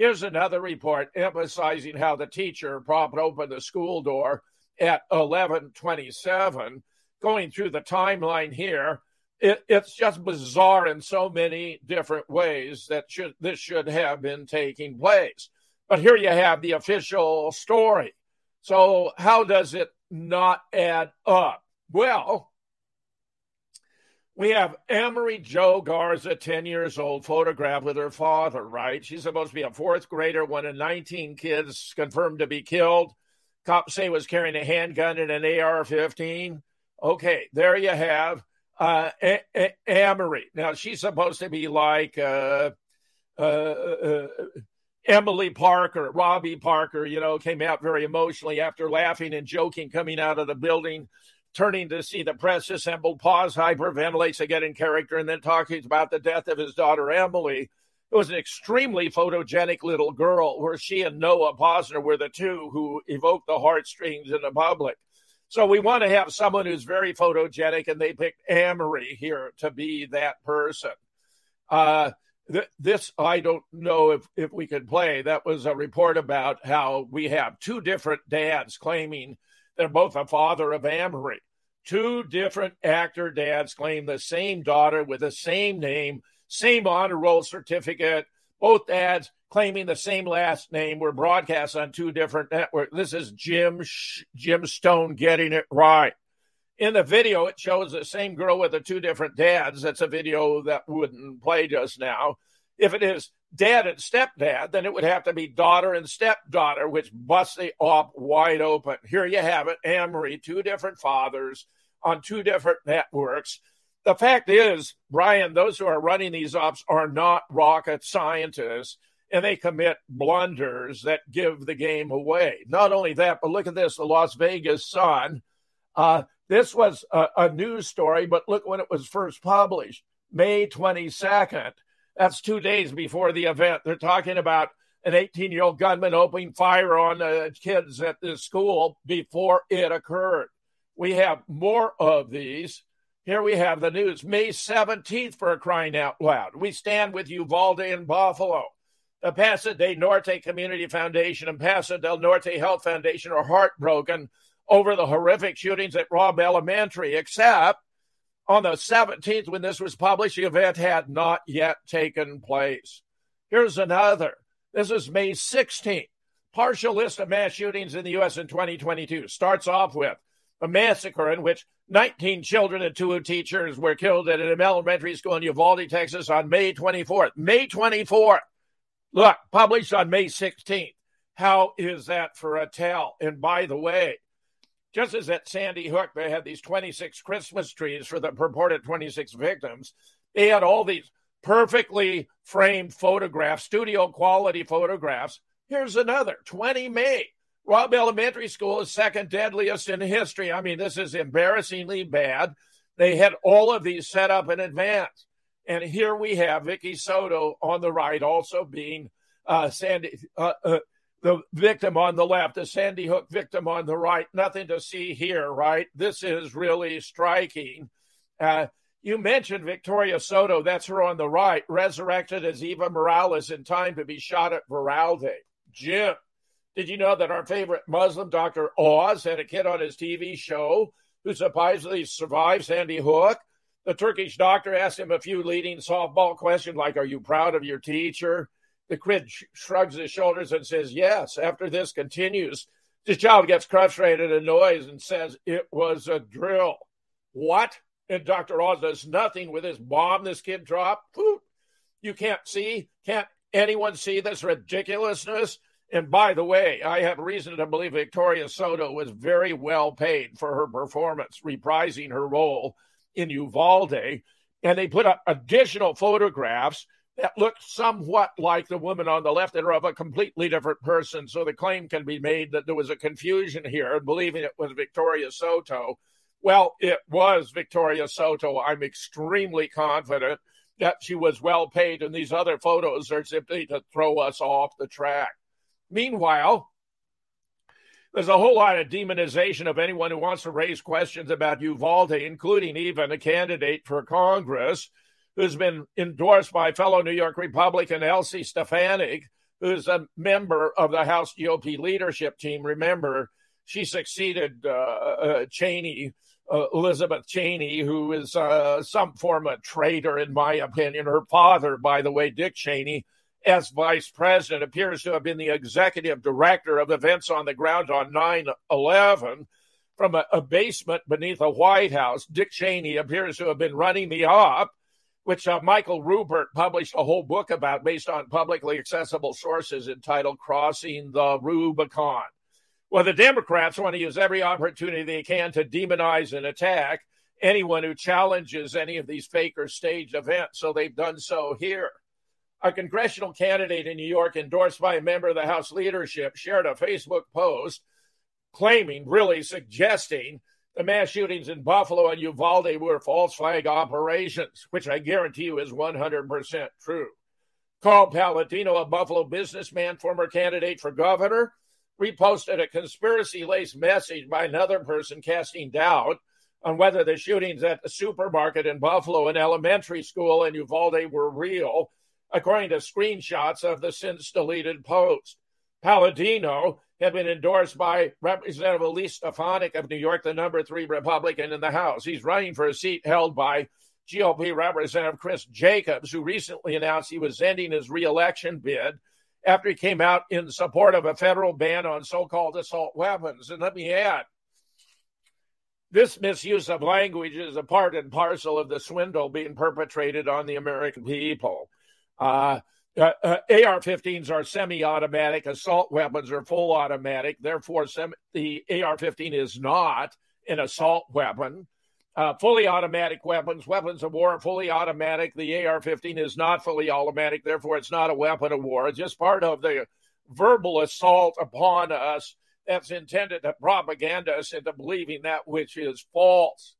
Here's another report emphasizing how the teacher propped open the school door at 1127. Going through the timeline here, it, it's just bizarre in so many different ways that should, this should have been taking place. But here you have the official story. So, how does it not add up? Well, we have Amerie Jo Garza, 10 years old, photographed with her father, right? She's supposed to be a fourth grader, one of 19 kids confirmed to be killed. Cops say was carrying a handgun and an AR 15. Okay, there you have uh, a- a- Amerie. Now, she's supposed to be like uh, uh, uh, Emily Parker, Robbie Parker, you know, came out very emotionally after laughing and joking coming out of the building, turning to see the press assembled, pause, hyperventilates again in character, and then talking about the death of his daughter, Emily. It was an extremely photogenic little girl where she and Noah Pozner were the two who evoked the heartstrings in the public. So we want to have someone who's very photogenic, and they picked Amerie here to be that person. Uh, th- this I don't know if if we could play. That was a report about how we have two different dads claiming they're both a father of Amerie. Two different actor dads claim the same daughter with the same name, same honor roll certificate. Both dads claiming the same last name were broadcast on two different networks. This is Jim Jim Stone getting it right. In the video, it shows the same girl with the two different dads. That's a video that wouldn't play just now. If it is dad and stepdad, then it would have to be daughter and stepdaughter, which busts the op wide open. Here you have it, Amerie, two different fathers on two different networks. The fact is, Brian, those who are running these ops are not rocket scientists and they commit blunders that give the game away. Not only that, but look at this the Las Vegas Sun. Uh, this was a, a news story, but look when it was first published May 22nd. That's two days before the event. They're talking about an 18 year old gunman opening fire on uh, kids at this school before it occurred. We have more of these. Here we have the news May 17th for crying out loud. We stand with Uvalde in Buffalo. The Paso del Norte Community Foundation and Paso del Norte Health Foundation are heartbroken over the horrific shootings at Robb Elementary, except on the 17th, when this was published, the event had not yet taken place. Here's another. This is May 16th. Partial list of mass shootings in the U.S. in 2022 starts off with a massacre in which 19 children and two teachers were killed at an elementary school in Uvalde, Texas on May 24th. May 24th. Look, published on May 16th. How is that for a tell? And by the way, just as at Sandy Hook, they had these 26 Christmas trees for the purported 26 victims, they had all these perfectly framed photographs, studio quality photographs. Here's another 20 May. Robb Elementary School is second deadliest in history. I mean, this is embarrassingly bad. They had all of these set up in advance. And here we have Vicky Soto on the right, also being uh, Sandy, uh, uh, the victim on the left, the Sandy Hook victim on the right. Nothing to see here, right? This is really striking. Uh, you mentioned Victoria Soto, that's her on the right, resurrected as Eva Mireles in time to be shot at Uvalde. Jim, did you know that our favorite Muslim, Dr. Oz, had a kid on his TV show who supposedly survived Sandy Hook? The Turkish doctor asked him a few leading softball questions like, Are you proud of your teacher? The kid shrugs his shoulders and says, Yes. After this continues, the child gets frustrated and annoys and says, It was a drill. What? And Dr. Oz does nothing with this bomb this kid dropped. Poof. You can't see? Can't anyone see this ridiculousness? And by the way, I have reason to believe Victoria Soto was very well paid for her performance, reprising her role in Uvalde. And they put up additional photographs that look somewhat like the woman on the left and are of a completely different person. So the claim can be made that there was a confusion here, believing it was Victoria Soto. Well, it was Victoria Soto. I'm extremely confident that she was well paid, and these other photos are simply to throw us off the track. Meanwhile, there's a whole lot of demonization of anyone who wants to raise questions about Uvalde, including even a candidate for Congress who's been endorsed by fellow New York Republican Elise Stefanik, who's a member of the House GOP leadership team. Remember, she succeeded uh, uh, Cheney, uh, Elizabeth Cheney, who is uh, some form of traitor, in my opinion. Her father, by the way, Dick Cheney, as vice president, appears to have been the executive director of events on the ground on 9 11 from a, a basement beneath the White House. Dick Cheney appears to have been running the op which uh, Michael Ruppert published a whole book about based on publicly accessible sources entitled Crossing the Rubicon. Well, the Democrats want to use every opportunity they can to demonize and attack anyone who challenges any of these fake or staged events. So they've done so here. a congressional candidate in New York endorsed by a member of the House leadership shared a Facebook post claiming, really suggesting, the mass shootings in Buffalo and Uvalde were false flag operations, which I guarantee you is 100% true. Carl Paladino, a Buffalo businessman, former candidate for governor, reposted a conspiracy laced message by another person casting doubt on whether the shootings at the supermarket in Buffalo and elementary school in Uvalde were real, according to screenshots of the since deleted post. Paladino had been endorsed by Representative Elise Stefanik of New York, the number three Republican in the House. He's running for a seat held by GOP Representative Chris Jacobs, who recently announced he was ending his reelection bid after he came out in support of a federal ban on so called assault weapons. And let me add, this misuse of language is a part and parcel of the swindle being perpetrated on the American people. Uh, uh, uh, AR-15s are semi-automatic. Assault weapons are full automatic. Therefore, sem- the AR-15 is not an assault weapon. Uh, fully automatic weapons, weapons of war, fully automatic. The AR-15 is not fully automatic. Therefore, it's not a weapon of war. It's just part of the verbal assault upon us that's intended to propaganda us into believing that which is false.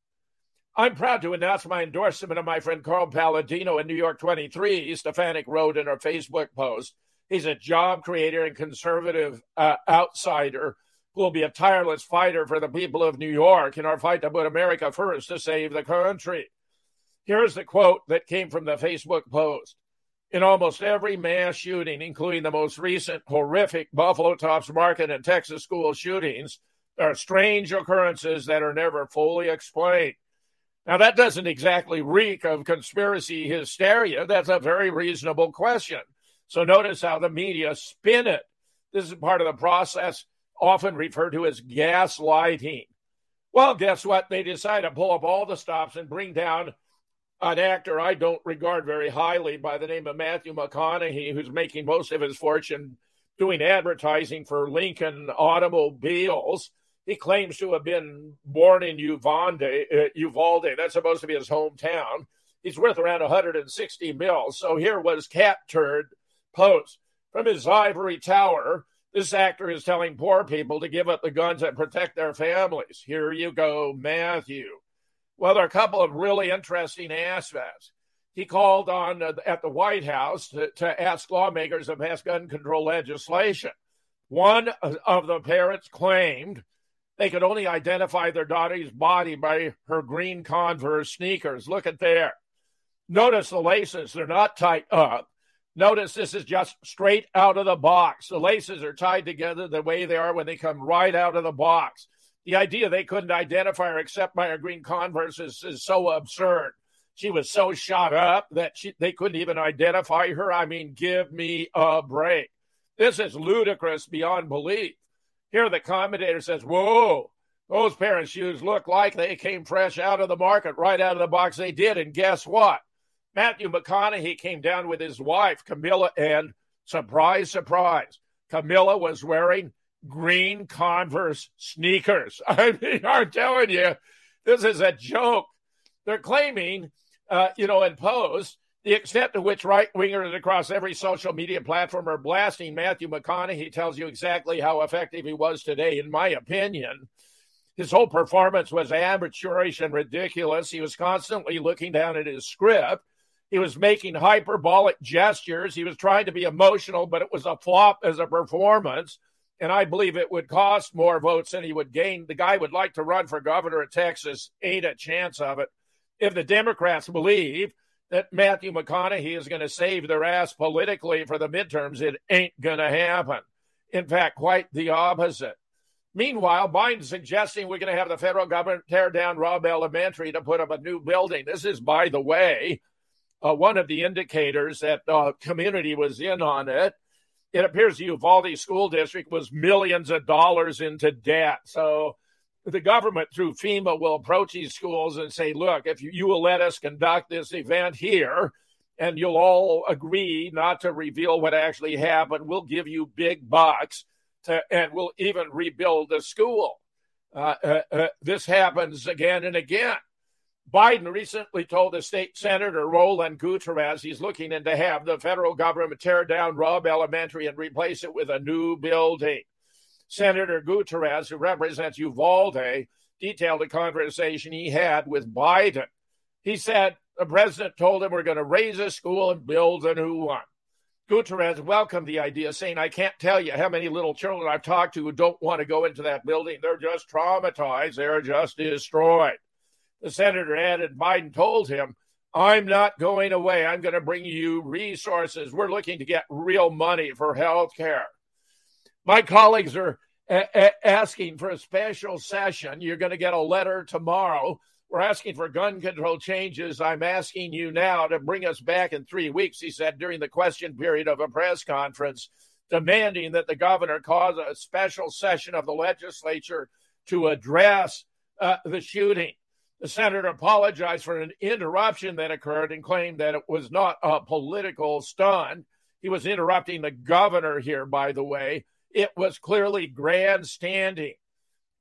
I'm proud to announce my endorsement of my friend Carl Paladino in New York 23, Stefanik wrote in her Facebook post. He's a job creator and conservative uh, outsider who will be a tireless fighter for the people of New York in our fight to put America first to save the country. Here's the quote that came from the Facebook post in almost every mass shooting, including the most recent horrific Buffalo Tops Market and Texas school shootings, there are strange occurrences that are never fully explained. Now, that doesn't exactly reek of conspiracy hysteria. That's a very reasonable question. So, notice how the media spin it. This is part of the process often referred to as gaslighting. Well, guess what? They decide to pull up all the stops and bring down an actor I don't regard very highly by the name of Matthew McConaughey, who's making most of his fortune doing advertising for Lincoln automobiles. He claims to have been born in Uvalde. Uh, Uvalde. That's supposed to be his hometown. He's worth around 160 mil. So here was captured post from his ivory tower. This actor is telling poor people to give up the guns and protect their families. Here you go, Matthew. Well, there are a couple of really interesting aspects. He called on uh, at the White House to, to ask lawmakers to pass gun control legislation. One of the parents claimed they could only identify their daughter's body by her green Converse sneakers. Look at there. Notice the laces, they're not tied up. Notice this is just straight out of the box. The laces are tied together the way they are when they come right out of the box. The idea they couldn't identify her except by her green Converse is, is so absurd. She was so shot up that she, they couldn't even identify her. I mean, give me a break. This is ludicrous beyond belief. Here, the commentator says, Whoa, those pair of shoes look like they came fresh out of the market, right out of the box. They did. And guess what? Matthew McConaughey came down with his wife, Camila, and surprise, surprise, Camila was wearing green Converse sneakers. I mean, I'm telling you, this is a joke. They're claiming, uh, you know, in Post, the extent to which right wingers across every social media platform are blasting Matthew McConaughey tells you exactly how effective he was today, in my opinion. His whole performance was amateurish and ridiculous. He was constantly looking down at his script. He was making hyperbolic gestures. He was trying to be emotional, but it was a flop as a performance and I believe it would cost more votes than he would gain. The guy would like to run for governor of Texas, ain't a chance of it. If the Democrats believe that Matthew McConaughey is going to save their ass politically for the midterms, it ain't going to happen. In fact, quite the opposite. Meanwhile, Biden's suggesting we're going to have the federal government tear down Robb Elementary to put up a new building. This is, by the way, uh, one of the indicators that uh, community was in on it it appears the Uvalde School District was millions of dollars into debt. So the government through FEMA will approach these schools and say, look, if you, you will let us conduct this event here, and you'll all agree not to reveal what actually happened, we'll give you big bucks to, and we'll even rebuild the school. Uh, uh, uh, this happens again and again. Biden recently told the state senator Roland Gutierrez he's looking into have the federal government tear down Robb Elementary and replace it with a new building. Senator Gutierrez, who represents Uvalde, detailed a conversation he had with Biden. He said the president told him we're going to raise a school and build a new one. Gutierrez welcomed the idea, saying, I can't tell you how many little children I've talked to who don't want to go into that building. They're just traumatized, they're just destroyed. The senator added, Biden told him, I'm not going away. I'm going to bring you resources. We're looking to get real money for health care. My colleagues are a- a- asking for a special session. You're going to get a letter tomorrow. We're asking for gun control changes. I'm asking you now to bring us back in three weeks, he said during the question period of a press conference, demanding that the governor cause a special session of the legislature to address uh, the shooting. The senator apologized for an interruption that occurred and claimed that it was not a political stunt. He was interrupting the governor here, by the way. It was clearly grandstanding.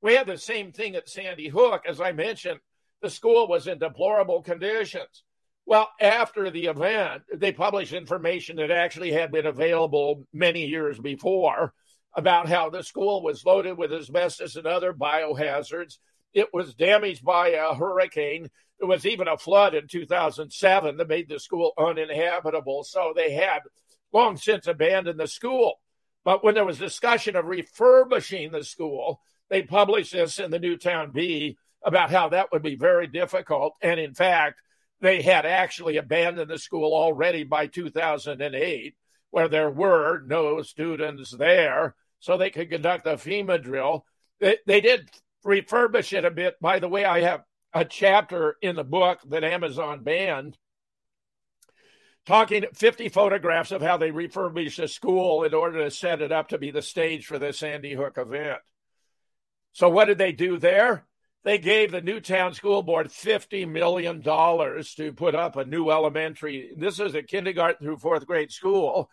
We had the same thing at Sandy Hook. As I mentioned, the school was in deplorable conditions. Well, after the event, they published information that actually had been available many years before about how the school was loaded with asbestos and other biohazards it was damaged by a hurricane. There was even a flood in 2007 that made the school uninhabitable. So they had long since abandoned the school. But when there was discussion of refurbishing the school, they published this in the Newtown Bee about how that would be very difficult. And in fact, they had actually abandoned the school already by 2008, where there were no students there, so they could conduct a FEMA drill. They, they did refurbish it a bit. By the way, I have a chapter in the book that Amazon banned talking 50 photographs of how they refurbished a school in order to set it up to be the stage for this Sandy Hook event. So, what did they do there? They gave the Newtown School Board $50 million to put up a new elementary. This is a kindergarten through fourth grade school.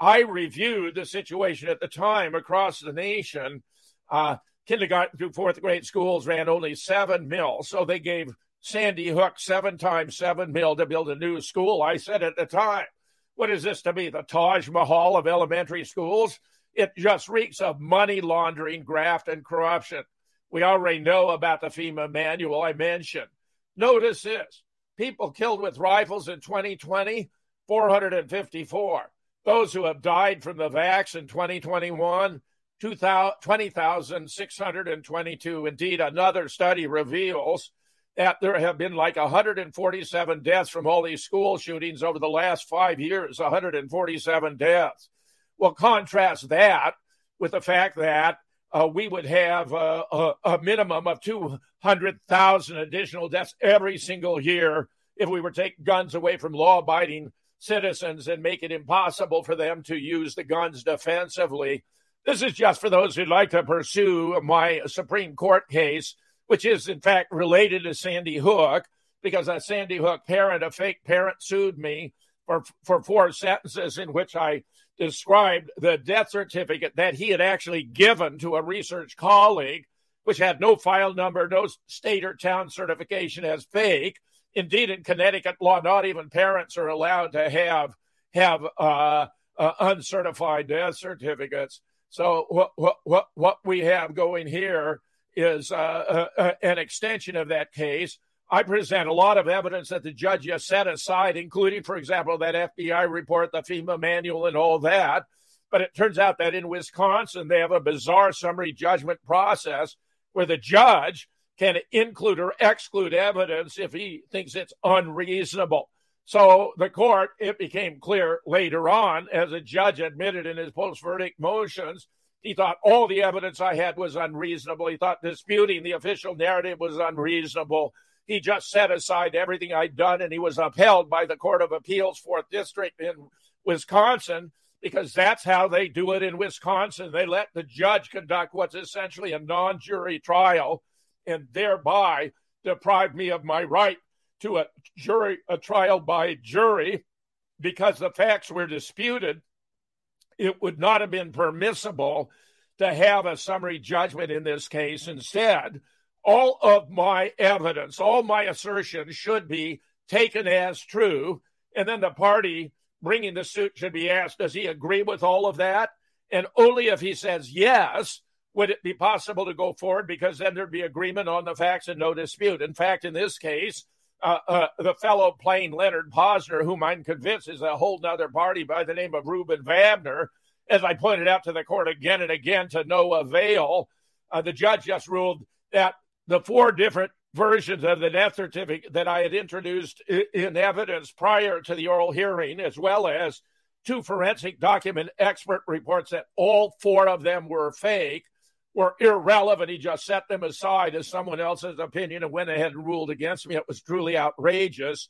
I reviewed the situation at the time across the nation. Uh, kindergarten through fourth grade schools ran only seven mil. So they gave Sandy Hook seven times seven mil to build a new school. I said at the time, what is this to be, the Taj Mahal of elementary schools? It just reeks of money laundering, graft, and corruption. We already know about the FEMA manual I mentioned. Notice this people killed with rifles in 2020, 454. Those who have died from the vax in 2021, 20,622. Indeed, another study reveals that there have been like 147 deaths from all these school shootings over the last five years, 147 deaths. Well, contrast that with the fact that uh, we would have uh, a, a, minimum of 200,000 additional deaths every single year if we were taking guns away from law abiding citizens and make it impossible for them to use the guns defensively. This is just for those who'd like to pursue my Supreme Court case, which is in fact related to Sandy Hook, because a Sandy Hook parent, a fake parent, sued me for, for four sentences in which I described the death certificate that he had actually given to a research colleague, which had no file number, no state or town certification as fake. Indeed, in Connecticut law, not even parents are allowed to have have uh, uh, uncertified death certificates. So what what what what we have going here is uh, uh, uh, an extension of that case. I present a lot of evidence that the judge has set aside, including, for example, that FBI report, the FEMA manual, and all that. But it turns out that in Wisconsin, they have a bizarre summary judgment process where the judge can include or exclude evidence if he thinks it's unreasonable. So the court, it became clear later on, as a judge admitted in his post verdict motions, he thought all the evidence I had was unreasonable. He thought disputing the official narrative was unreasonable. He just set aside everything I'd done, and he was upheld by the Court of Appeals, Fourth District in Wisconsin, because that's how they do it in Wisconsin. They let the judge conduct what's essentially a non jury trial and thereby deprive me of my right to a jury, a trial by jury, because the facts were disputed, it would not have been permissible to have a summary judgment in this case. Instead, all of my evidence, all my assertions should be taken as true. And then the party bringing the suit should be asked, does he agree with all of that? And only if he says yes, would it be possible to go forward because then there'd be agreement on the facts and no dispute. In fact, in this case, uh, uh, the fellow plain Leonard Pozner, whom I'm convinced is a whole nother party by the name of Reuben Vabner, as I pointed out to the court again and again to no avail, uh, the judge just ruled that the four different versions of the death certificate that I had introduced in evidence prior to the oral hearing, as well as two forensic document expert reports that all four of them were fake, were irrelevant. He just set them aside as someone else's opinion and went ahead and ruled against me. It was truly outrageous.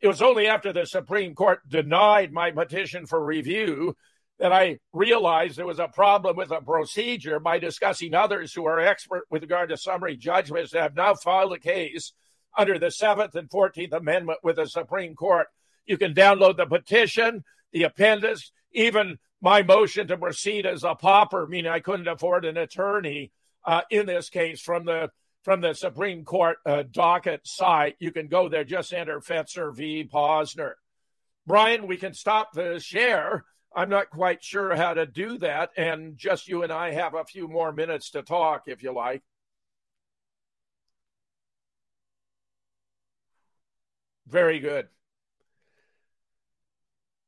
It was only after the Supreme Court denied my petition for review that I realized there was a problem with a procedure by discussing others who are expert with regard to summary judgments that have now filed a case under the Seventh and Fourteenth Amendment with the Supreme Court. You can download the petition, the appendix, even my motion to proceed as a pauper, meaning I couldn't afford an attorney uh, in this case from the from the Supreme Court uh, docket site. You can go there, just enter Fetzer v. Pozner. Brian, we can stop the share I'm not quite sure how to do that. And just you and I have a few more minutes to talk, if you like. Very good.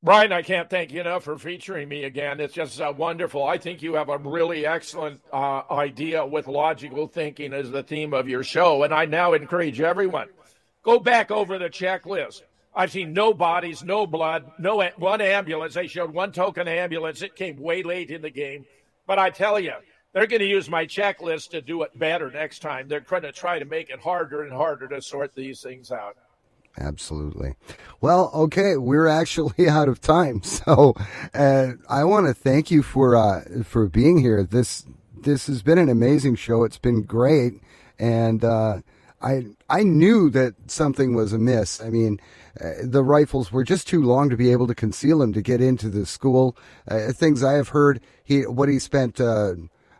Brian, I can't thank you enough for featuring me again. It's just uh, wonderful. I think you have a really excellent uh, idea with logical thinking as the theme of your show. And I now encourage everyone go back over the checklist. I've seen no bodies, no blood, no one ambulance. They showed one token ambulance. It came way late in the game. But I tell you, they're going to use my checklist to do it better next time. They're going to try to make it harder and harder to sort these things out. Absolutely. Well, okay, we're actually out of time, so uh, I want to thank you for uh, for being here. This this has been an amazing show. It's been great, and uh, I I knew that something was amiss. I mean, uh, the rifles were just too long to be able to conceal him to get into the school. Uh, things I have heard, he what he spent. Uh,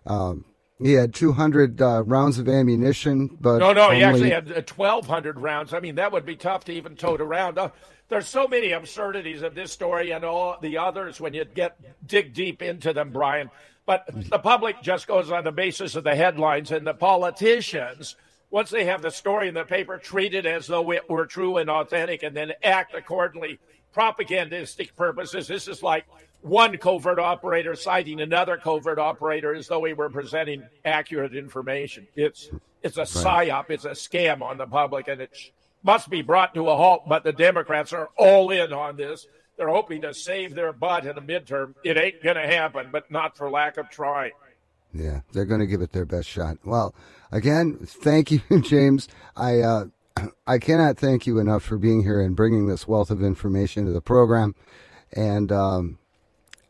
um, he had 200 uh, rounds of ammunition, but no, no, only... he actually had 1,200 uh, rounds. I mean, that would be tough to even tote around. Uh, there's so many absurdities of this story and all the others when you get dig deep into them, Brian. But the public just goes on the basis of the headlines, and the politicians once they have the story in the paper, treat it as though it were true and authentic, and then act accordingly. Propagandistic purposes. This is like one covert operator citing another covert operator as though he were presenting accurate information. It's it's a psyop. It's a scam on the public, and it must be brought to a halt. But the Democrats are all in on this. They're hoping to save their butt in the midterm. It ain't going to happen, but not for lack of trying. Yeah, they're going to give it their best shot. Well, again, thank you, James. I uh, I cannot thank you enough for being here and bringing this wealth of information to the program. And um,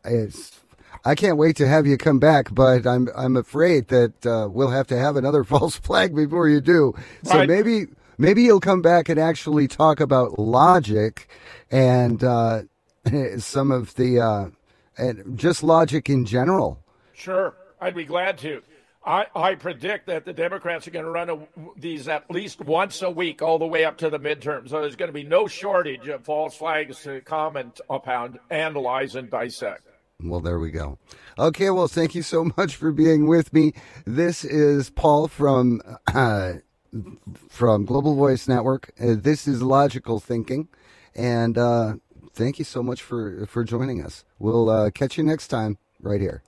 it's I can't wait to have you come back, but I'm I'm afraid that uh, we'll have to have another false flag before you do. So right. maybe maybe you'll come back and actually talk about logic and uh, some of the uh, and just logic in general. Sure. I'd be glad to. I, I predict that the Democrats are going to run a, these at least once a week all the way up to the midterms. So there's going to be no shortage of false flags to comment upon, analyze, and dissect. Well, there we go. Okay, well, thank you so much for being with me. This is Paul from uh, from Global Voice Network. Uh, this is Logical Thinking, and uh, thank you so much for for joining us. We'll uh, catch you next time right here.